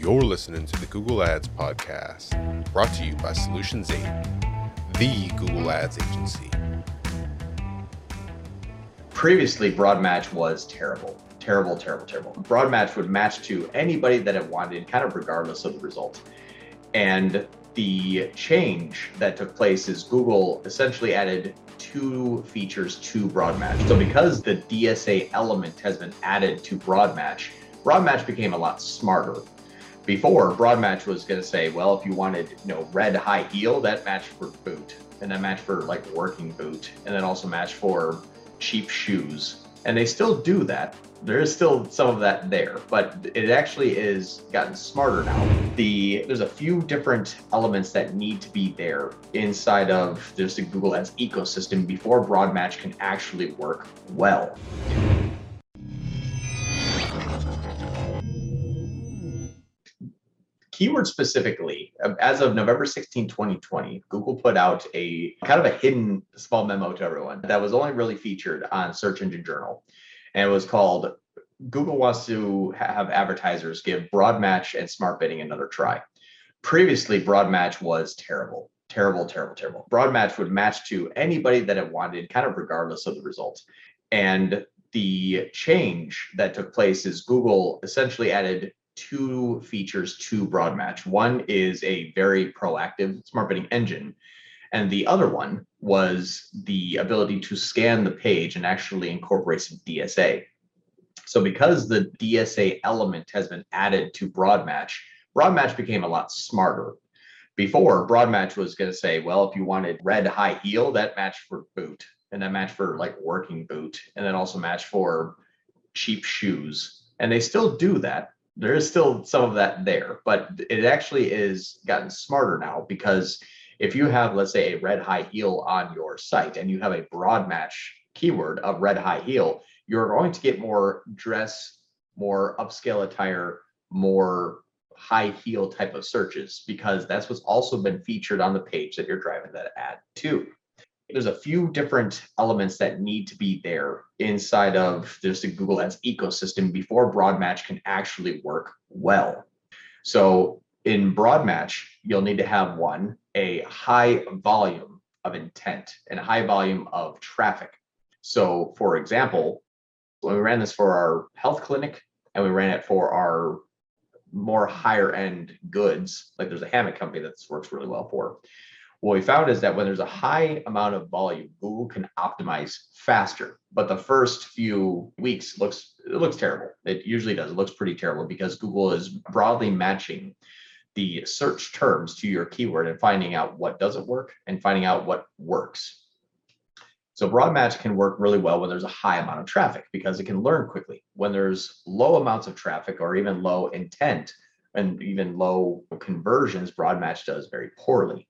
You're listening to the Google Ads Podcast, brought to you by Solutions 8, the Google Ads agency. Previously, Broad Match was terrible. Terrible, terrible, terrible. Broad Match would match to anybody that it wanted, kind of regardless of the result. And the change that took place is Google essentially added two features to Broad Match. So because the DSA element has been added to Broad Match, Broad Match became a lot smarter. Before, Broad Match was going to say, well, if you wanted, you know, red high heel, that matched for boot, and that matched for like working boot, and then also matched for cheap shoes. And they still do that. There is still some of that there, but it actually is gotten smarter now. The there's a few different elements that need to be there inside of just the Google Ads ecosystem before Broad Match can actually work well. Keyword specifically, um, as of November 16, 2020, Google put out a kind of a hidden small memo to everyone that was only really featured on Search Engine Journal. And it was called Google wants to have advertisers give broad match and smart bidding another try. Previously, broad match was terrible, terrible, terrible, terrible. Broad match would match to anybody that it wanted, kind of regardless of the result. And the change that took place is Google essentially added two features to Broad Match. One is a very proactive smart bidding engine, and the other one was the ability to scan the page and actually incorporate some DSA. So because the DSA element has been added to Broad Match, Broad Match became a lot smarter. Before, Broad Match was going to say, well, if you wanted red high heel, that matched for boot, and that matched for like working boot, and then also matched for cheap shoes. And they still do that, there is still some of that there, but it actually is gotten smarter now because if you have, let's say, a red high heel on your site and you have a broad match keyword of red high heel, you're going to get more dress, more upscale attire, more high heel type of searches because that's what's also been featured on the page that you're driving that ad to there's a few different elements that need to be there inside of just the Google Ads ecosystem before Broad Match can actually work well. So in Broad Match, you'll need to have one, a high volume of intent and a high volume of traffic. So for example, when we ran this for our health clinic and we ran it for our more higher end goods, like there's a hammock company that this works really well for what we found is that when there's a high amount of volume, Google can optimize faster. But the first few weeks looks it looks terrible. It usually does. It looks pretty terrible because Google is broadly matching the search terms to your keyword and finding out what doesn't work and finding out what works. So broad match can work really well when there's a high amount of traffic because it can learn quickly. When there's low amounts of traffic or even low intent and even low conversions, broad match does very poorly.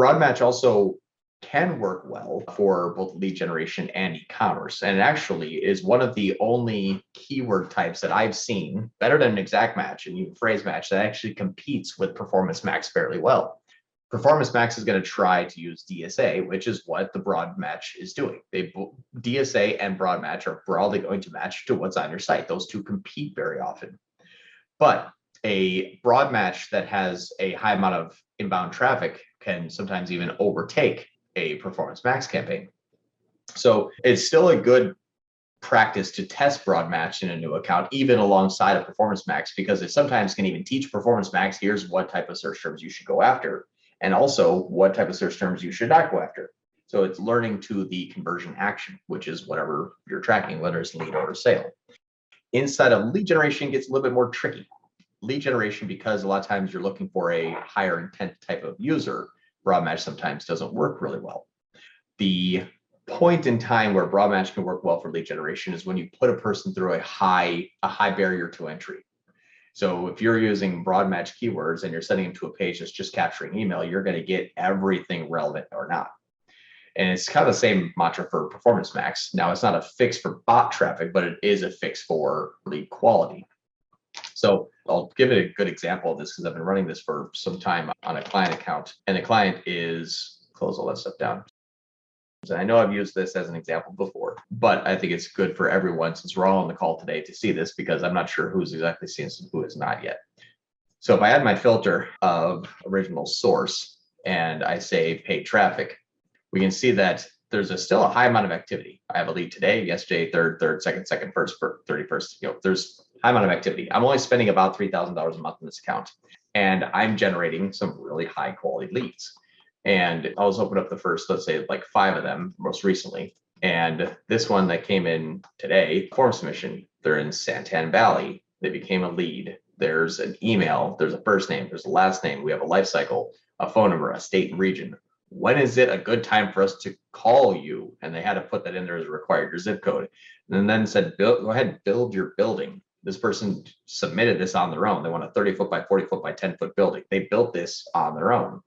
Broadmatch also can work well for both lead generation and e-commerce. And actually is one of the only keyword types that i've seen better than an exact match and even phrase match that actually competes with performance max fairly well. Performance max is going to try to use dsa which is what the broad match is doing. They dsa and broad match are broadly going to match to what's on your site. Those two compete very often. But a broad match that has a high amount of inbound traffic can sometimes even overtake a performance max campaign. So it's still a good practice to test broad match in a new account, even alongside a performance max, because it sometimes can even teach performance max here's what type of search terms you should go after, and also what type of search terms you should not go after. So it's learning to the conversion action, which is whatever you're tracking, whether it's lead or sale. Inside of lead generation gets a little bit more tricky lead generation, because a lot of times you're looking for a higher intent type of user, broad match sometimes doesn't work really well. The point in time where broad match can work well for lead generation is when you put a person through a high a high barrier to entry. So if you're using broad match keywords and you're sending them to a page that's just capturing email, you're going to get everything relevant or not. And it's kind of the same mantra for performance max. Now it's not a fix for bot traffic, but it is a fix for lead quality. So I'll give it a good example of this because I've been running this for some time on a client account, and the client is close all that stuff down. So I know I've used this as an example before, but I think it's good for everyone since we're all on the call today to see this because I'm not sure who's exactly seeing this and who is not yet. So if I add my filter of original source and I say paid traffic, we can see that there's a still a high amount of activity. I have a lead today, yesterday, third, third, second, second, first, first, 31st. You know, there's high amount of activity. I'm only spending about $3,000 a month in this account and I'm generating some really high quality leads. And I was open up the first, let's say like five of them most recently. And this one that came in today, form submission, they're in Santan Valley. They became a lead. There's an email, there's a first name, there's a last name. We have a life cycle, a phone number, a state and region. When is it a good time for us to call you? And they had to put that in there as required, your zip code. And then said, go ahead build your building. This person submitted this on their own. They want a 30 foot by 40 foot by 10 foot building. They built this on their own.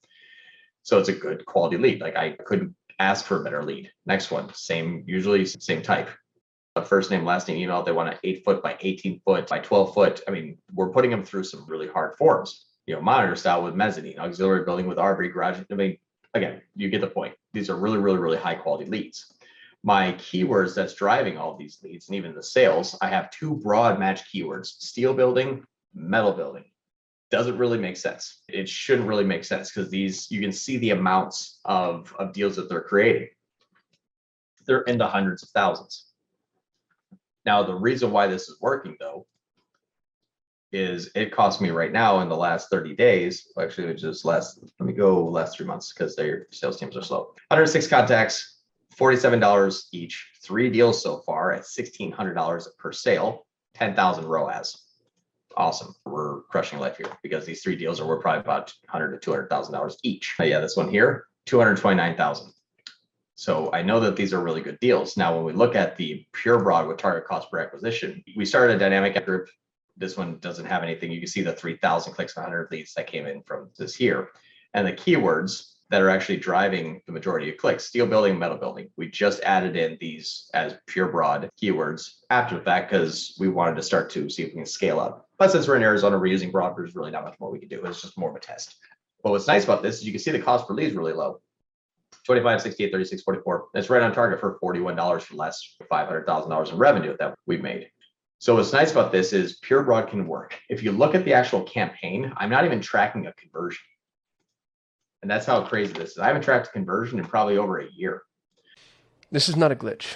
So it's a good quality lead. Like I couldn't ask for a better lead. Next one, same, usually same type. A first name, last name, email. They want an eight foot by 18 foot by 12 foot. I mean, we're putting them through some really hard forms. You know, monitor style with mezzanine, auxiliary building with RV garage. I mean, again, you get the point. These are really, really, really high quality leads. My keywords that's driving all these leads and even the sales, I have two broad match keywords: steel building, metal building doesn't really make sense. It shouldn't really make sense because these you can see the amounts of, of deals that they're creating. They're into hundreds of thousands. Now, the reason why this is working though is it cost me right now in the last 30 days, actually, which is last, let me go last three months because their sales teams are slow. 106 contacts, $47 each, three deals so far at $1,600 per sale, 10,000 ROAS awesome. We're crushing life here because these three deals are worth probably about 100 to 200,000 dollars each. But yeah, this one here, 229,000. So I know that these are really good deals. Now, when we look at the pure broad with target cost per acquisition, we started a dynamic group. This one doesn't have anything. You can see the 3,000 clicks, and 100 leads that came in from this here. And the keywords that are actually driving the majority of clicks. Steel building metal building. We just added in these as pure broad keywords after that because we wanted to start to see if we can scale up. But since we're in arizona we're using broad there's really not much more we can do. It's just more of a test. But what's nice about this is you can see the cost per lead is really low. 25 68 36 44 it's right on target for $41 for less $500000 in revenue that we've made. So what's nice about this is pure broad can work. If you look at the actual campaign i'm not even tracking a conversion and that's how crazy this is. I haven't tracked conversion in probably over a year. This is not a glitch.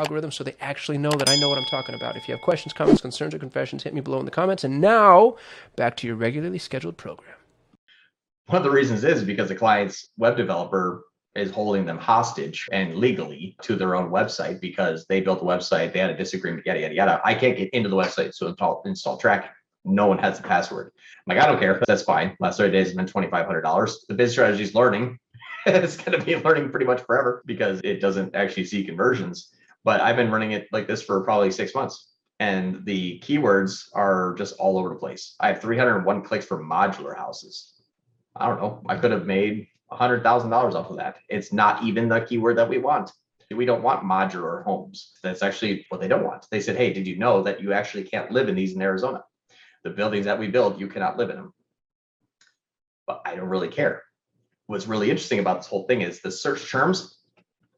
algorithm so they actually know that I know what I'm talking about. If you have questions, comments, concerns, or confessions, hit me below in the comments. And now, back to your regularly scheduled program. One of the reasons is because the client's web developer is holding them hostage and legally to their own website because they built the website, they had a disagreement, yada, yada, yada. I can't get into the website so install, install tracking no one has the password. I'm like, I don't care. That's fine. Last 30 days has been $2,500. The biz strategy is learning. it's going to be learning pretty much forever because it doesn't actually see conversions. But I've been running it like this for probably six months. And the keywords are just all over the place. I have 301 clicks for modular houses. I don't know. I could have made $100,000 off of that. It's not even the keyword that we want. We don't want modular homes. That's actually what they don't want. They said, hey, did you know that you actually can't live in these in Arizona? the buildings that we build, you cannot live in them. But I don't really care. What's really interesting about this whole thing is the search terms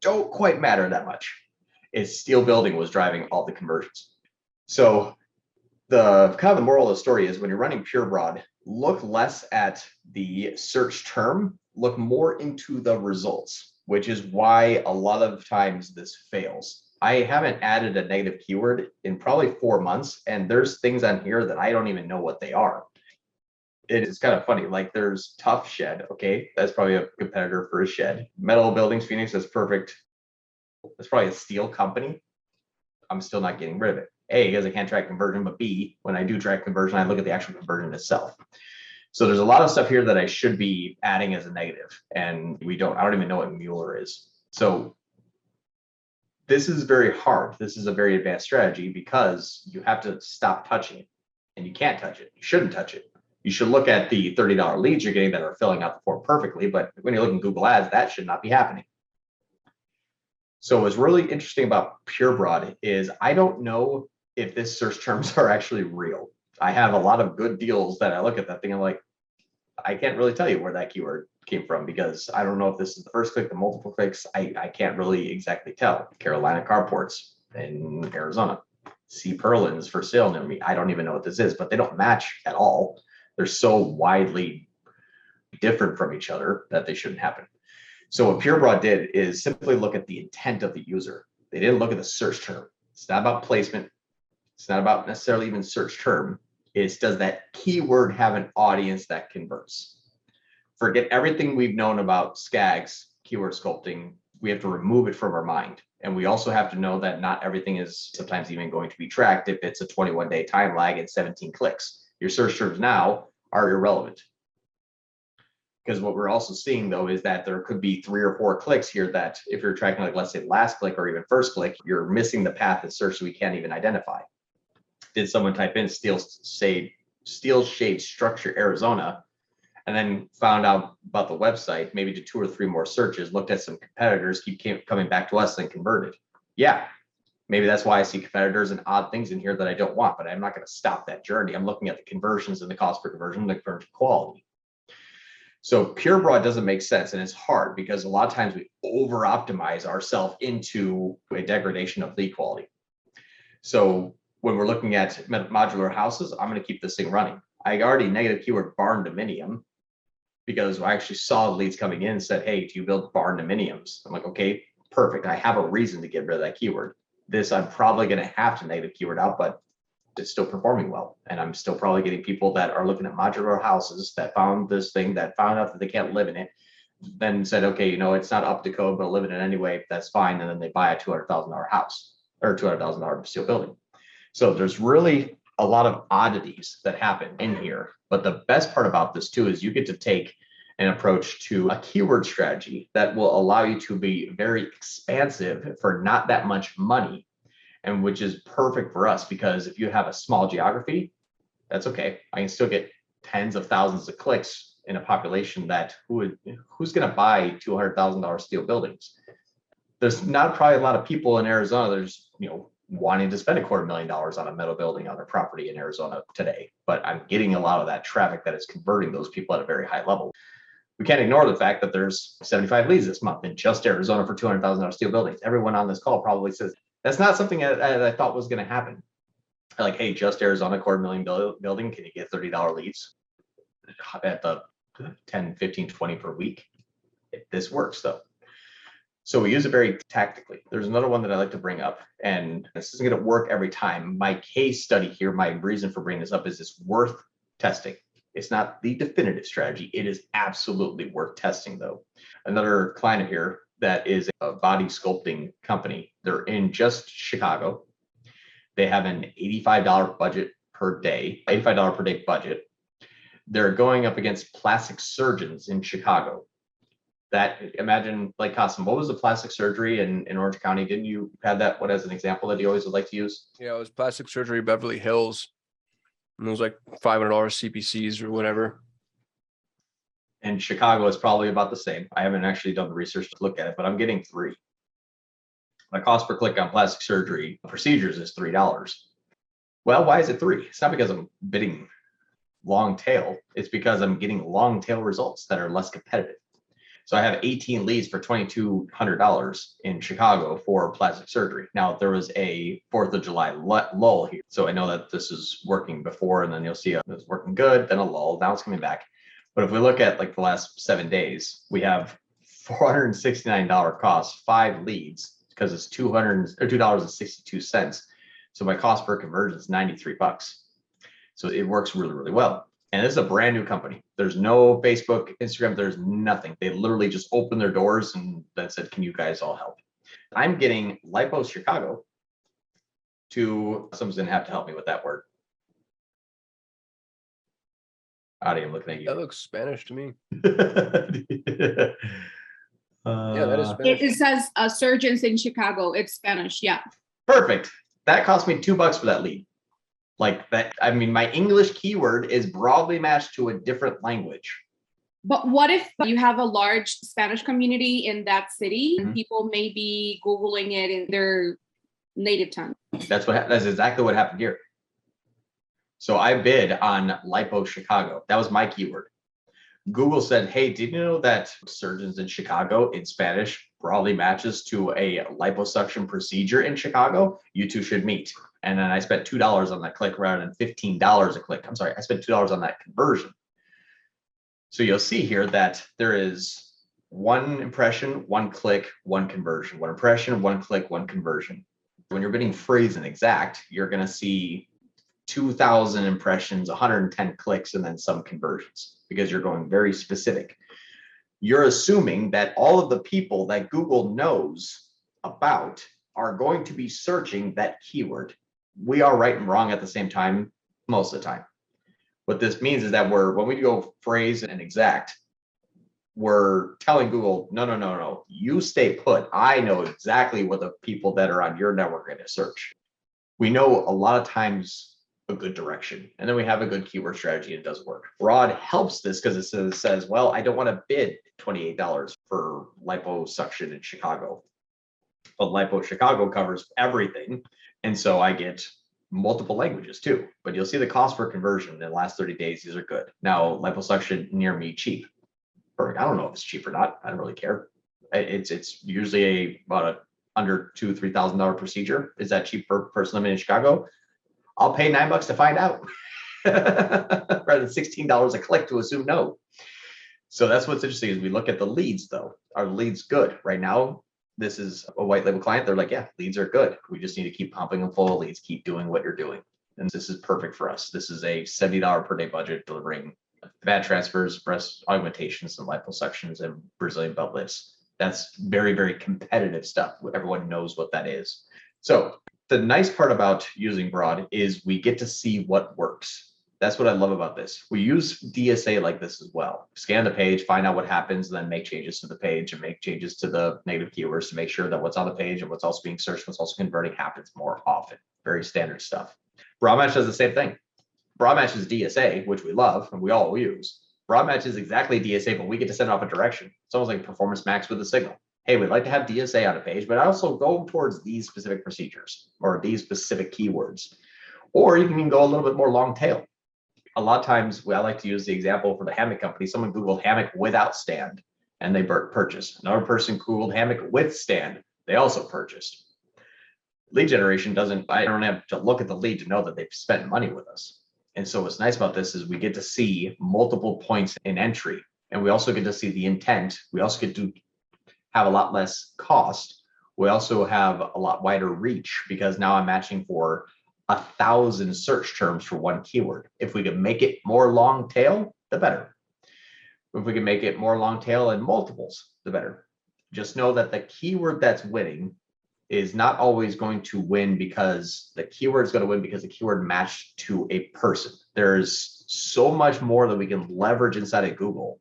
don't quite matter that much. Is steel building was driving all the conversions. So the kind of the moral of the story is when you're running pure broad, look less at the search term, look more into the results, which is why a lot of times this fails I haven't added a negative keyword in probably four months, and there's things on here that I don't even know what they are. It is kind of funny. Like there's Tuff Shed. Okay, that's probably a competitor for a shed. Metal Buildings Phoenix is perfect. It's probably a steel company. I'm still not getting rid of it. A, because I can't track conversion, but B, when I do track conversion, I look at the actual conversion itself. So there's a lot of stuff here that I should be adding as a negative, and we don't. I don't even know what Mueller is. So this is very hard. This is a very advanced strategy because you have to stop touching it and you can't touch it. You shouldn't touch it. You should look at the $30 leads you're getting that are filling out the form perfectly, but when you're looking Google Ads, that should not be happening. So what's really interesting about PureBroad is I don't know if this search terms are actually real. I have a lot of good deals that I look at that thing. I'm like, I can't really tell you where that keyword came from because I don't know if this is the first click, the multiple clicks. I, I can't really exactly tell. Carolina carports in Arizona. C Purlins for sale near me. I don't even know what this is, but they don't match at all. They're so widely different from each other that they shouldn't happen. So what PureBroad did is simply look at the intent of the user. They didn't look at the search term. It's not about placement. It's not about necessarily even search term. It's does that keyword have an audience that converts? Forget everything we've known about SKAGs, keyword sculpting. We have to remove it from our mind. And we also have to know that not everything is sometimes even going to be tracked if it's a 21 day time lag and 17 clicks. Your search terms now are irrelevant. Because what we're also seeing though is that there could be three or four clicks here that if you're tracking like let's say last click or even first click, you're missing the path of search we can't even identify. Did someone type in steel say steel shade structure Arizona and then found out about the website, maybe did two or three more searches, looked at some competitors, keep came, coming back to us and converted. Yeah, maybe that's why I see competitors and odd things in here that I don't want, but I'm not going to stop that journey. I'm looking at the conversions and the cost per conversion, the conversion quality. So pure broad doesn't make sense and it's hard because a lot of times we over optimize ourselves into a degradation of lead quality. So when we're looking at modular houses, I'm going to keep this thing running. I already negative keyword barndominium because I actually saw leads coming in and said, Hey, do you build barndominiums? I'm like, okay, perfect. I have a reason to get rid of that keyword. This I'm probably going to have to negative keyword out, but it's still performing well. And I'm still probably getting people that are looking at modular houses that found this thing that found out that they can't live in it, then said, okay, you know, it's not up to code, but I'll live in it anyway. That's fine. And then they buy a $200,000 house or $200,000 steel building. So there's really a lot of oddities that happen in here. But the best part about this too is you get to take an approach to a keyword strategy that will allow you to be very expansive for not that much money and which is perfect for us because if you have a small geography, that's okay. I can still get tens of thousands of clicks in a population that who would who's going to buy two hundred thousand dollar steel buildings. There's not probably a lot of people in Arizona. There's you know wanting to spend a quarter million dollars on a metal building on their property in Arizona today, but I'm getting a lot of that traffic that is converting those people at a very high level. We can't ignore the fact that there's 75 leads this month in just Arizona for $200,000 steel buildings. Everyone on this call probably says that's not something that, that I thought was going to happen. Like, hey, just Arizona core million building, can you get $30 leads at the 10, 15, 20 per week? This works though. So we use it very tactically. There's another one that I like to bring up, and this isn't going to work every time. My case study here, my reason for bringing this up is it's worth testing. It's not the definitive strategy. It is absolutely worth testing, though. Another client here that is a body sculpting company. They're in just Chicago. They have an $85 budget per day, $85 per day budget. They're going up against plastic surgeons in Chicago. That imagine like Kasim, what was the plastic surgery in, in Orange County? Didn't you have that what as an example that you always would like to use? Yeah, it was plastic surgery Beverly Hills. And it was like five hundred dollars CPCs or whatever and Chicago is probably about the same. I haven't actually done the research to look at it, but I'm getting three. My cost per click on plastic surgery procedures is three dollars. Well, why is it three? It's not because I'm bidding long tail. It's because I'm getting long tail results that are less competitive. So I have 18 leads for $2,200 in Chicago for plastic surgery. Now there was a Fourth of July lull here, so I know that this is working before, and then you'll see uh, it's working good, then a lull. Now it's coming back. But if we look at like the last seven days, we have $469 cost, five leads because it's 200 or $2.62. So my cost per conversion is 93 bucks. So it works really, really well. And this is a brand new company. There's no Facebook, Instagram, there's nothing. They literally just opened their doors and then said, Can you guys all help? I'm getting Lipos Chicago to someone's gonna have to help me with that word. Adi, I'm looking at you. That looks Spanish to me. yeah, Yeah, that is Uh, Spanish. It, it says uh, surgeons in Chicago. It's Spanish. Yeah. Perfect. That cost me two bucks for that lead. Like that, I mean, my English keyword is broadly matched to a different language. But what if you have a large Spanish community in that city? Mhm. People may be Googling it in their native tongue. That's what, that's exactly what happened here. So I bid on lipo Chicago. That was my keyword. Google said, hey, did you know that surgeons in Chicago in Spanish broadly matches to a liposuction procedure in Chicago? You two should meet. And then I spent $2 on that click rather than $15 a click. I'm sorry, I spent $2 on that conversion. So you'll see here that there is one impression, one click, one conversion, one impression, one click, one conversion. When you're bidding phrase and exact, you're going to see 2000 impressions, 110 clicks, and then some conversions because you're going very specific. You're assuming that all of the people that Google knows about are going to be searching that keyword. We are right and wrong at the same time most of the time. What this means is that we're when we go phrase and exact, we're telling Google, no, no, no, no, you stay put. I know exactly what the people that are on your network are going to search. We know a lot of times a good direction, and then we have a good keyword strategy and it does work. Broad helps this because it says, says, well, I don't want to bid $28 for liposuction in Chicago. But Lipo Chicago covers everything. And so I get multiple languages too. But you'll see the cost per conversion in the last 30 days. These are good. Now, liposuction near me cheap. I don't know if it's cheap or not. I don't really care. It's it's usually a about a under two three thousand dollar procedure. Is that cheap per person living in Chicago? I'll pay nine bucks to find out, rather than sixteen dollars a click to assume no. So that's what's interesting is we look at the leads though. Are leads good right now? This is a white label client. They're like, yeah, leads are good. We just need to keep pumping them full of leads. Keep doing what you're doing, and this is perfect for us. This is a seventy dollar per day budget delivering fat transfers, breast augmentations, and liposuctions, and Brazilian butt lifts. That's very, very competitive stuff. Everyone knows what that is. So the nice part about using broad is we get to see what works. That's what I love about this. We use DSA like this as well. Scan the page, find out what happens, then make changes to the page and make changes to the negative keywords to make sure that what's on the page and what's also being searched, what's also converting happens more often. Very standard stuff. Broadmatch does the same thing. Broadmatch is DSA, which we love and we all use. Broadmatch is exactly DSA, but we get to send off a direction. It's almost like Performance Max with a signal. Hey, we'd like to have DSA on a page, but also go towards these specific procedures or these specific keywords. Or you can even go a little bit more long tail. A lot of times, I like to use the example for the hammock company. Someone Googled hammock without stand and they purchased. Another person Googled hammock with stand. They also purchased. Lead generation doesn't, I don't have to look at the lead to know that they've spent money with us. And so what's nice about this is we get to see multiple points in entry, and we also get to see the intent. We also get to have a lot less cost. We also have a lot wider reach because now I'm matching for a thousand search terms for one keyword. If we can make it more long tail, the better. If we can make it more long tail and multiples, the better. Just know that the keyword that's winning is not always going to win because the keyword is going to win because the keyword matched to a person. There's so much more that we can leverage inside of Google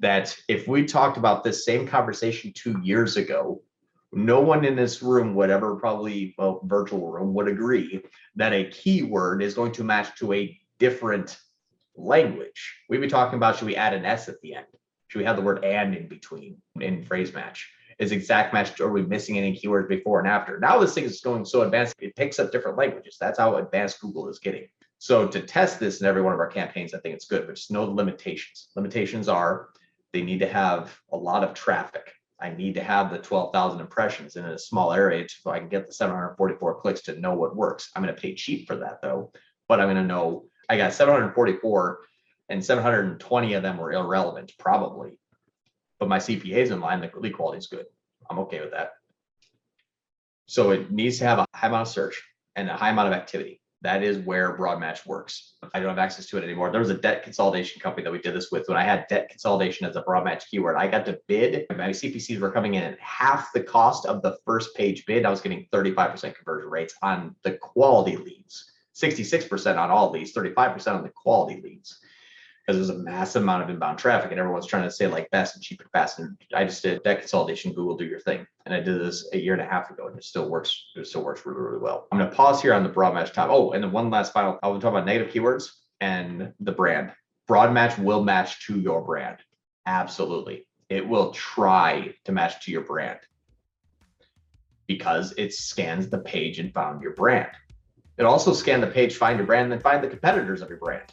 that if we talked about this same conversation two years ago, no one in this room would ever probably, well, virtual room would agree that a keyword is going to match to a different language. We'd be talking about should we add an S at the end? Should we have the word and in between in phrase match? Is exact match, are we missing any keywords before and after? Now this thing is going so advanced, it picks up different languages. That's how advanced Google is getting. So to test this in every one of our campaigns, I think it's good, but just know the limitations. Limitations are they need to have a lot of traffic. I need to have the 12,000 impressions in a small area so I can get the 744 clicks to know what works. I'm going to pay cheap for that though, but I'm going to know I got 744 and 720 of them were irrelevant, probably. But my CPA is in line, the lead quality is good. I'm okay with that. So it needs to have a high amount of search and a high amount of activity. That is where Broadmatch works. I don't have access to it anymore. There was a debt consolidation company that we did this with. When I had debt consolidation as a Broadmatch keyword, I got to bid. My CPCs were coming in at half the cost of the first page bid. I was getting 35% conversion rates on the quality leads, 66% on all leads, 35% on the quality leads. Because there's a massive amount of inbound traffic and everyone's trying to say like best and cheap and fast. And I just did that consolidation, Google do your thing. And I did this a year and a half ago and it still works. It still works really, really well. I'm going to pause here on the broad match top. Oh, and then one last final, I will talk about negative keywords and the brand. Broad match will match to your brand. Absolutely. It will try to match to your brand because it scans the page and found your brand. It also scanned the page, find your brand, and then find the competitors of your brand.